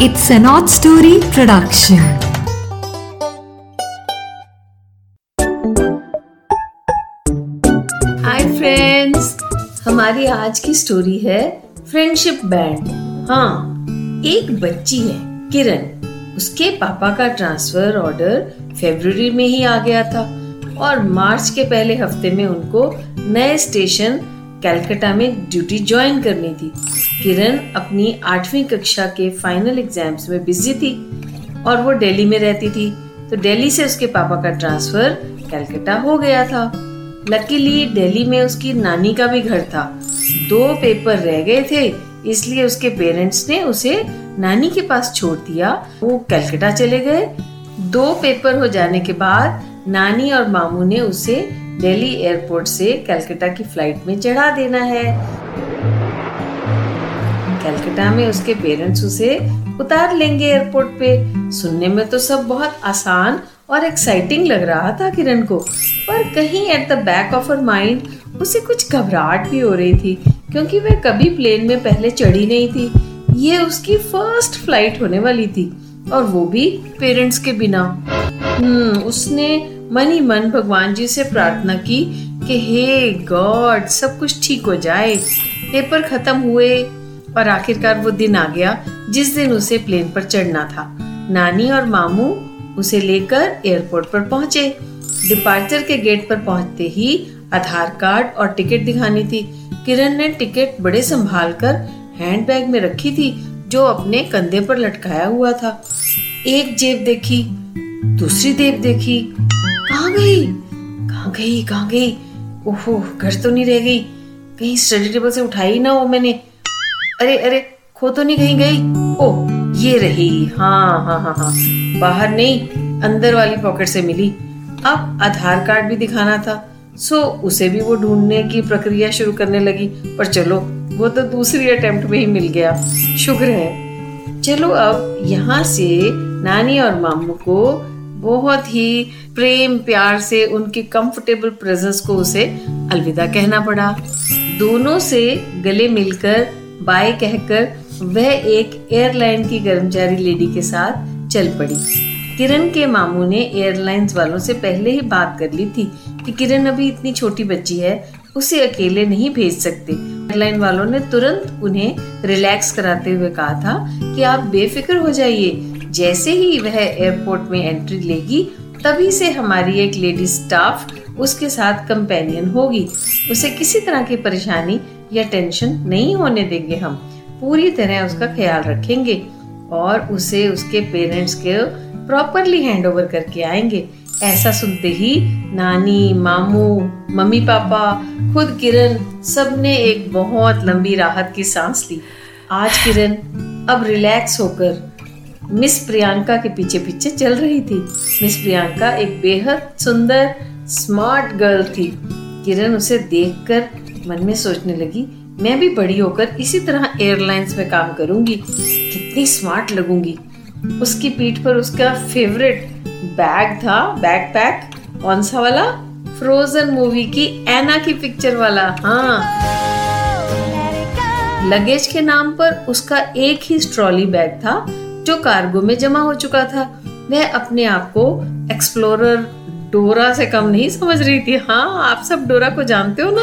It's an odd story production. Hi friends हमारी आज की स्टोरी है फ्रेंडशिप बैंड हाँ एक बच्ची है, किरण. उसके पापा का ट्रांसफ़र ऑर्डर फरवरी में ही आ गया था और मार्च के पहले हफ़्ते में उनको नए स्टेशन कलकत्ता में ड्यूटी ज्वाइन करनी थी किरण अपनी आठवीं कक्षा के फाइनल एग्ज़ाम्स में बिज़ी थी और वो दिल्ली में रहती थी। तो दिल्ली से उसके पापा का ट्रांसफ़र कलकत्ता हो गया था। लकीली दिल्ली में उसकी नानी का भी घर था। दो पेपर रह गए थे, इसलिए उसके पेरेंट्स ने उसे नानी के पास छोड़ दिया। वो कलकत्ता चले गए। दो पेपर हो जाने के बाद नानी और मामू ने उसे दिल्ली एयरपोर्ट से कलकत्ता की फ़्लाइट में चढ़ा देना है। कलकत्ता में उसके पेरेंट्स उसे उतार लेंगे एयरपोर्ट पे। सुनने में तो सब बहुत आसान और एक्साइटिंग लग रहा था किरण को, पर कहीं at the back of her mind उसे कुछ घबराहट भी हो रही थी, क्योंकि वह कभी प्लेन में पहले चढ़ी नहीं थी। ये उसकी फ़र्स्ट फ़्लाइट होने वाली थी, और वो भी पेरेंट्स के बिना। हम्म उसने मन ही मन भगवान जी से प्रार्थना की कि हे गॉड, सब कुछ ठीक हो जाए। पेपर खत्म हुए और आखिरकार वो दिन आ गया जिस दिन उसे प्लेन पर चढ़ना था। नानी और मामू उसे लेकर एयरपोर्ट पर पहुँचे। डिपार्चर के गेट पर पहुँचते ही आधार कार्ड और टिकट दिखानी थी। किरण ने टिकट बड़े संभाल कर हैंड बैग में रखी थी, जो अपने कंधे पर लटकाया हुआ था। एक जेब देखी, दूसरी जेब देखी गई? कहा गई कहा गई? ओहो, घर तो नहीं रह गई। कहीं स्टडी टेबल से उठाई ना हो मैंने। अरे अरे, खो तो नहीं कहीं गई? ओ, ये रही। हाँ हाँ हाँ हाँ। बाहर नहीं, अंदर वाली पॉकेट से मिली। अब आधार कार्ड भी दिखाना था। सो उसे भी वो ढूँढने की प्रक्रिया शुरू करने लगी। पर चलो, वो तो दूसरी अटेम्प्ट में ही मिल गया। शुक्र है। चलो अब यहाँ से नानी और मामू को बहुत ही प्रेम प्यार से उनके कंफर्टेबल प्रेजेंस को उसे अलविदा कहना पड़ा। दोनों से गले मिलकर बाय कहकर वह एक एयरलाइन की कर्मचारी लेडी के साथ चल पड़ी। किरण के मामू ने एयरलाइंस वालों से पहले ही बात कर ली थी कि किरण अभी इतनी छोटी बच्ची है, उसे अकेले नहीं भेज सकते। एयरलाइन वालों ने तुरंत उन्हें रिलैक्स कराते हुए कहा था कि आप बेफिक्र हो जाइए जैसे ही वह एयरपोर्ट में एंट्री लेगी, तभी से हमारी एक लेडी स्टाफ उसके साथ कंपेनियन होगी। उसे किसी तरह की परेशानी या टेंशन नहीं होने देंगे हम। पूरी तरह उसका ख्याल रखेंगे और उसे उसके पेरेंट्स के प्रॉपरली हैंड ओवर करके आएँगे। ऐसा सुनते ही नानी, मामू, मम्मी पापा, खुद किरण सबने एक बहुत लंबी राहत की सांस ली। आज किरण अब रिलैक्स होकर मिस प्रियंका के पीछे पीछे चल रही थी। मिस प्रियंका एक बेहद सुंदर स्मार्ट गर्ल थी। किरण उसे देखकर मन में सोचने लगी, मैं भी बड़ी होकर इसी तरह एयरलाइंस में काम करूँगी। कितनी स्मार्ट लगूँगी। उसकी पीठ पर उसका फेवरेट बैग था बैकपैक कौन सा वाला? फ्रोजन मूवी की एना की पिक्चर वाला। हाँ। लगेज के नाम पर उसका एक ही स्ट्रॉली बैग था। जो कार्गो में जमा हो चुका था, वह अपने आप को एक्सप्लोरर डोरा से कम नहीं समझ रही थी। हाँ आप सब डोरा को जानते हो ना?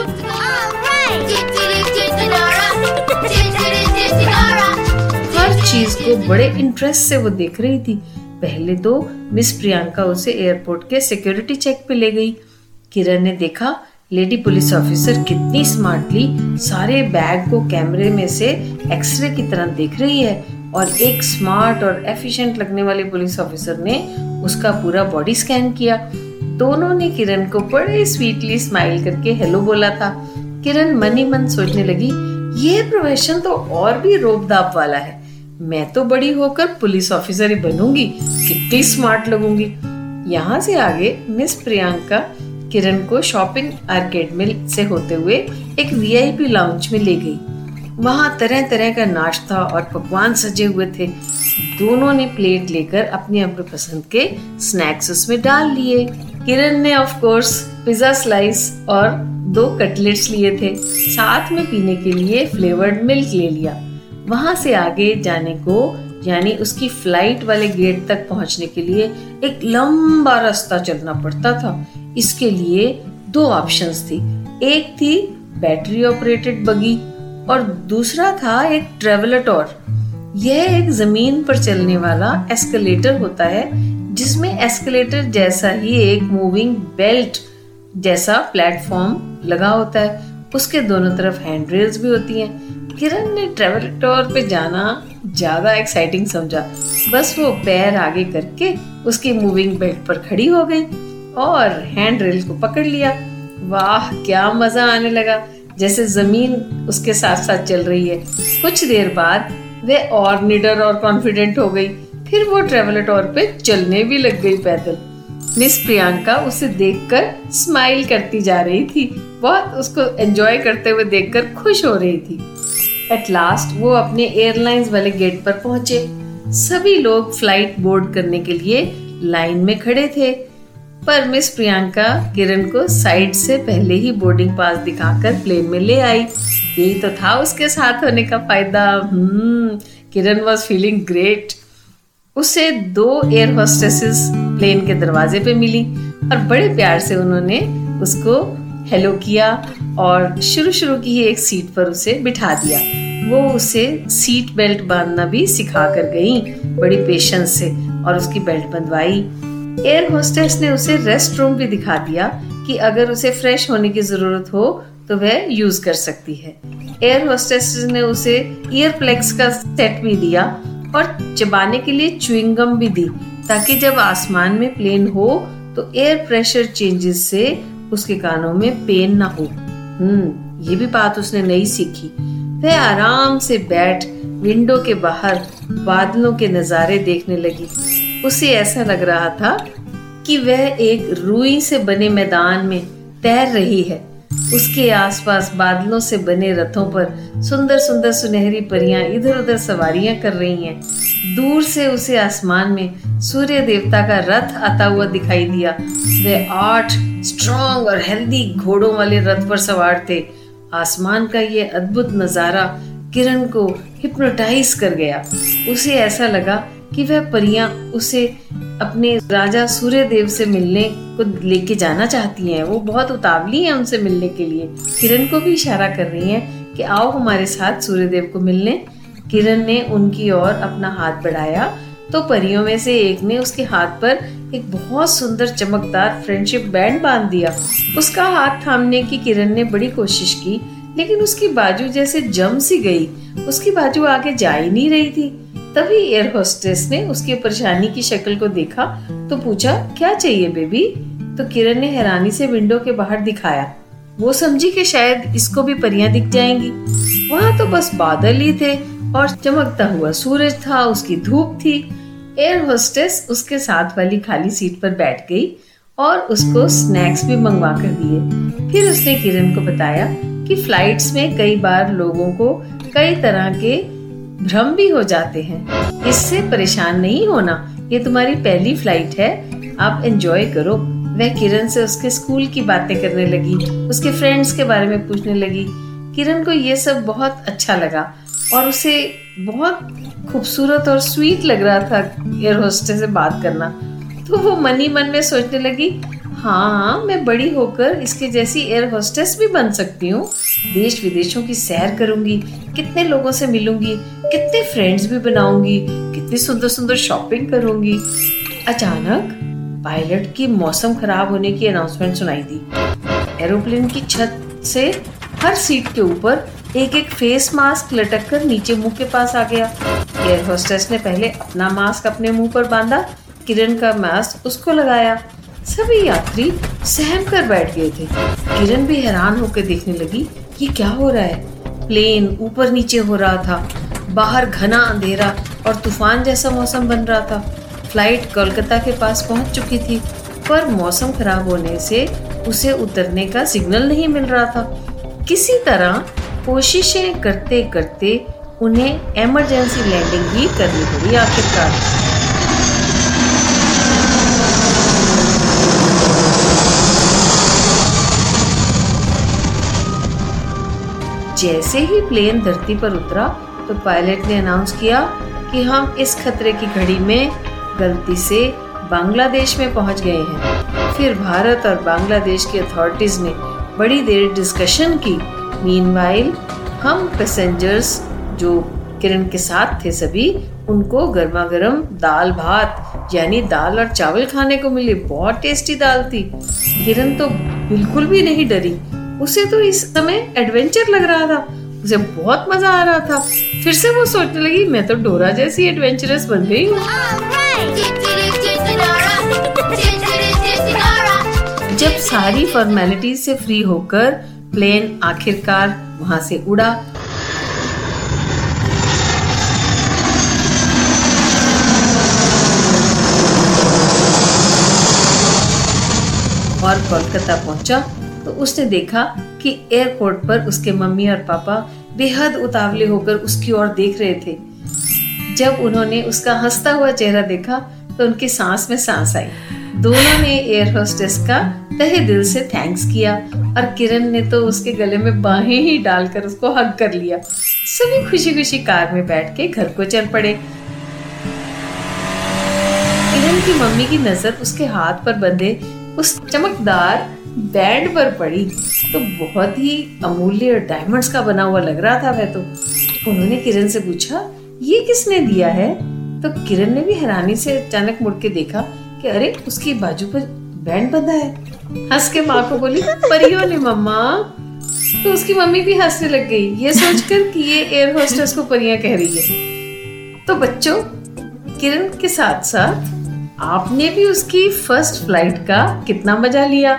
हर चीज़ को बड़े इंटरेस्ट से वो देख रही थी। पहले तो मिस प्रियंका उसे एयरपोर्ट के सिक्योरिटी चेक पे ले गई। किरण ने देखा लेडी पुलिस ऑफिसर कितनी स्मार्टली सारे बैग को कैमरे में से एक्सरे की तरह देख रही है। और एक स्मार्ट और एफिशिएंट लगने वाले पुलिस ऑफिसर ने उसका पूरा बॉडी स्कैन किया। दोनों ने किरण को बड़े स्वीटली स्माइल करके हेलो बोला था। किरण मन ही मन सोचने लगी, ये प्रोफेशन तो और भी रोबदाब वाला है। मैं तो बड़ी होकर पुलिस ऑफिसर ही बनूँगी, कितनी स्मार्ट लगूँगी। यहाँ से आगे मिस प्रियंका किरण को शॉपिंग आर्केड में से होते हुए एक वीआईपी लाउंज में ले गई। वहाँ तरह तरह का नाश्ता और पकवान सजे हुए थे। दोनों ने प्लेट लेकर अपने अपने पसंद के स्नैक्स उसमें डाल लिए। किरण ने ऑफ़ कोर्स पिज्जा स्लाइस और दो कटलेट्स लिए थे। साथ में पीने के लिए फ्लेवर्ड मिल्क ले लिया। वहाँ से आगे जाने को, यानी उसकी फ़्लाइट वाले गेट तक पहुँचने के लिए एक लंबा रास्ता चलना पड़ता था। इसके लिए दो ऑप्शंस थी। एक थी बैटरी ऑपरेटेड बगी और दूसरा था एक ट्रेवलटोर यह एक ज़मीन पर चलने वाला एस्केलेटर होता है, जिसमें एस्केलेटर जैसा ही एक मूविंग बेल्ट जैसा प्लेटफॉर्म लगा होता है. उसके दोनों तरफ़ हैंड रेल्स भी होती हैं. किरण ने ट्रेवल टूर पे जाना ज़्यादा एक्साइटिंग समझा. बस वो पैर आगे करके उसकी मूविंग बेल्ट पर खड़ी हो गई और हैंड रेल को पकड़ लिया. वाह, क्या मज़ा आने लगा. जैसे ज़मीन उसके साथ साथ चल रही है। कुछ देर बाद वे और निडर और कॉन्फिडेंट हो गई। फिर वो ट्रेवलटोर पे चलने भी लग गई पैदल। मिस प्रियंका उसे देखकर स्माइल करती जा रही थी। बहुत उसको एंजॉय करते हुए देखकर खुश हो रही थी। एट लास्ट वो अपने एयरलाइंस वाले गेट पर पहुँचे। सभी लोग फ़्लाइट बोर्ड करने के लिए लाइन में खड़े थे। पर मिस प्रियंका किरण को साइड से पहले ही बोर्डिंग पास दिखाकर प्लेन में ले आई। यही तो था उसके साथ होने का फ़ायदा। Hmm Kiran was feeling great उसे दो एयर होस्टेसेस प्लेन के दरवाजे पे मिली और बड़े प्यार से उन्होंने उसको हेलो किया और शुरू शुरू की ही एक सीट पर उसे बिठा दिया। वो उसे सीट बेल्ट बांधना भी सिखा कर गई। बड़ी पेशेंस से और उसकी बेल्ट बंधवाई। एयर होस्टेस ने उसे रेस्ट रूम भी दिखा दिया कि अगर उसे फ्रेश होने की ज़रूरत हो तो वह यूज़ कर सकती है। एयर होस्टेस ने उसे ईयर प्लेक्स का सेट भी दिया और चबाने के लिए च्युइंगम भी दी, ताकि जब आसमान में प्लेन हो तो एयर प्रेशर चेंजेस से उसके कानों में पेन ना हो। हम्म ये भी बात उसने नहीं सीखी। वह आराम से बैठ विंडो के बाहर बादलों के नजारे देखने लगी। उसे ऐसा लग रहा था कि वह एक रुई से बने मैदान में तैर रही है। उसके आसपास बादलों से बने रथों पर सुंदर सुंदर सुनहरी परियाँ इधर उधर सवारियाँ कर रही हैं। दूर से उसे आसमान में सूर्य देवता का रथ आता हुआ दिखाई दिया। वे आठ स्ट्रॉन्ग और हेल्दी घोड़ों वाले रथ पर सवार थे। आसमान का ये अद्भुत नज़ारा किरण को हिप्नोटाइज कर गया। उसे ऐसा लगा कि वह परियाँ उसे अपने राजा सूर्य देव से मिलने को लेके जाना चाहती हैं। वो बहुत उतावली हैं उनसे मिलने के लिए। किरण को भी इशारा कर रही हैं कि आओ हमारे साथ सूर्य देव को मिलने। किरण ने उनकी ओर अपना हाथ बढ़ाया तो परियों में से एक ने उसके हाथ पर एक बहुत सुंदर चमकदार फ्रेंडशिप बैंड बाँध दिया। उसका हाथ थामने की किरण ने बड़ी कोशिश की, लेकिन उसकी बाजू जैसे जम सी गई। उसकी बाजू आगे जा ही नहीं रही थी। तभी एयर होस्टेस ने उसकी परेशानी की शक्ल को देखा तो पूछा, क्या चाहिए बेबी तो किरण ने हैरानी से विंडो के बाहर दिखाया। वो समझी कि शायद इसको भी परियाँ दिख जाएँगी। वहाँ तो बस बादल ही थे और चमकता हुआ सूरज था, उसकी धूप थी। एयर होस्टेस उसके साथ वाली खाली सीट पर बैठ गई और उसको स्नैक्स भी मंगवा कर दिए। फिर उसने किरण को बताया कि फ्लाइट्स में कई बार लोगों को कई तरह के भ्रम भी हो जाते हैं। इससे परेशान नहीं होना। ये तुम्हारी पहली फ़्लाइट है। आप एंजॉय करो। वह किरण से उसके स्कूल की बातें करने लगी। उसके फ्रेंड्स के बारे में पूछने लगी। किरण को ये सब बहुत अच्छा लगा। और उसे बहुत खूबसूरत और स्वीट लग रहा था एयर होस्टेस से बात करना। तो वो मनी मन में सोचने लगी हाँ मैं बड़ी होकर इसके जैसी एयर होस्टेस भी बन सकती हूँ। देश विदेशों की सैर करूँगी, कितने लोगों से मिलूँगी, कितने फ्रेंड्स भी बनाऊँगी, कितनी सुंदर सुंदर शॉपिंग करूँगी। अचानक पायलट की मौसम खराब होने की अनाउंसमेंट सुनाई दी। एरोप्लेन की छत से हर सीट के ऊपर एक एक फेस मास्क लटक कर नीचे मुँह के पास आ गया। एयर होस्टेस ने पहले अपना मास्क अपने मुँह पर बांधा, किरण का मास्क उसको लगाया। सभी यात्री सहम कर बैठ गए थे। किरण भी हैरान होकर देखने लगी ये क्या हो रहा है। प्लेन ऊपर नीचे हो रहा था, बाहर घना अंधेरा और तूफ़ान जैसा मौसम बन रहा था। फ़्लाइट कोलकाता के पास पहुँच चुकी थी, पर मौसम खराब होने से उसे उतरने का सिग्नल नहीं मिल रहा था। किसी तरह कोशिशें करते करते उन्हें इमरजेंसी लैंडिंग भी करनी पड़ी आखिरकार। जैसे ही प्लेन धरती पर उतरा तो पायलट ने अनाउंस किया कि हम इस खतरे की घड़ी में गलती से बांग्लादेश में पहुँच गए हैं। फिर भारत और बांग्लादेश की अथॉरिटीज ने बड़ी देर डिस्कशन की। मीनवाइल हम पैसेंजर्स जो किरण के साथ थे सभी, उनको गर्मा गर्म दाल भात, यानी दाल और चावल खाने को मिले। बहुत टेस्टी दाल थी। किरण तो बिल्कुल भी नहीं डरी। उसे तो इस समय एडवेंचर लग रहा था। उसे बहुत मज़ा आ रहा था। फिर से वो सोचने लगी, मैं तो डोरा जैसी एडवेंचरस बन गई हूँ। जब सारी फॉर्मेलिटीज से फ्री होकर प्लेन आखिरकार वहाँ से उड़ा। और कोलकाता पहुँचा। तो उसने देखा कि एयरपोर्ट पर उसके मम्मी और पापा बेहद उतावले होकर उसकी ओर देख रहे थे। जब उन्होंने उसका हंसता हुआ चेहरा देखा तो उनकी सांस में सांस आई। दोनों ने एयर होस्टेस का तहे दिल से थैंक्स किया और किरण ने तो उसके गले में बाहें ही डालकर उसको हक कर लिया। सभी खुशी खुशी कार में बैठ के घर को चल पड़े। किरण की मम्मी की नज़र उसके हाथ पर बंधे, उस चमकदार बैंड पर पड़ी तो बहुत ही अमूल्य डायमंड्स का बना हुआ लग रहा था वह तो। उन्होंने किरण से पूछा, ये किसने दिया है? तो किरण ने भी हैरानी से अचानक मुड़ के देखा कि अरे, उसकी बाजू पर बैंड बंधा है। हंस के माँ को बोली, परियो ने, मम्मा। तो उसकी मम्मी भी हंसने लग गई। ये सोचकर कि ये एयर होस्टेस को परियाँ कह रही है। तो बच्चों, किरण के साथ साथ आपने भी उसकी फ़र्स्ट फ़्लाइट का कितना मज़ा लिया।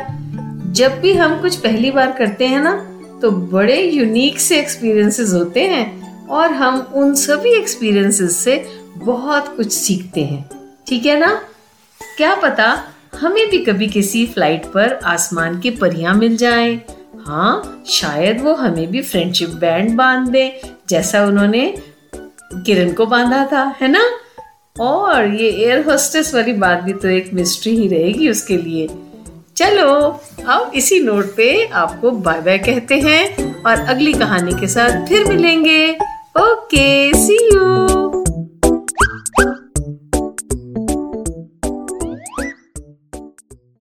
जब भी हम कुछ पहली बार करते हैं ना तो बड़े यूनिक से एक्सपीरियंसेस होते हैं और हम उन सभी एक्सपीरियंसेस से बहुत कुछ सीखते हैं। ठीक है ना? क्या पता हमें भी कभी किसी फ़्लाइट पर आसमान की परियाँ मिल जाएँ। हाँ शायद वो हमें भी फ्रेंडशिप बैंड बाँध दे, जैसा उन्होंने किरण को बांधा था, है ना? और ये एयर होस्टेस वाली बात भी तो एक मिस्ट्री ही रहेगी उसके लिए। चलो अब इसी नोट पे आपको बाय बाय कहते हैं और अगली कहानी के साथ फिर मिलेंगे। Okay C you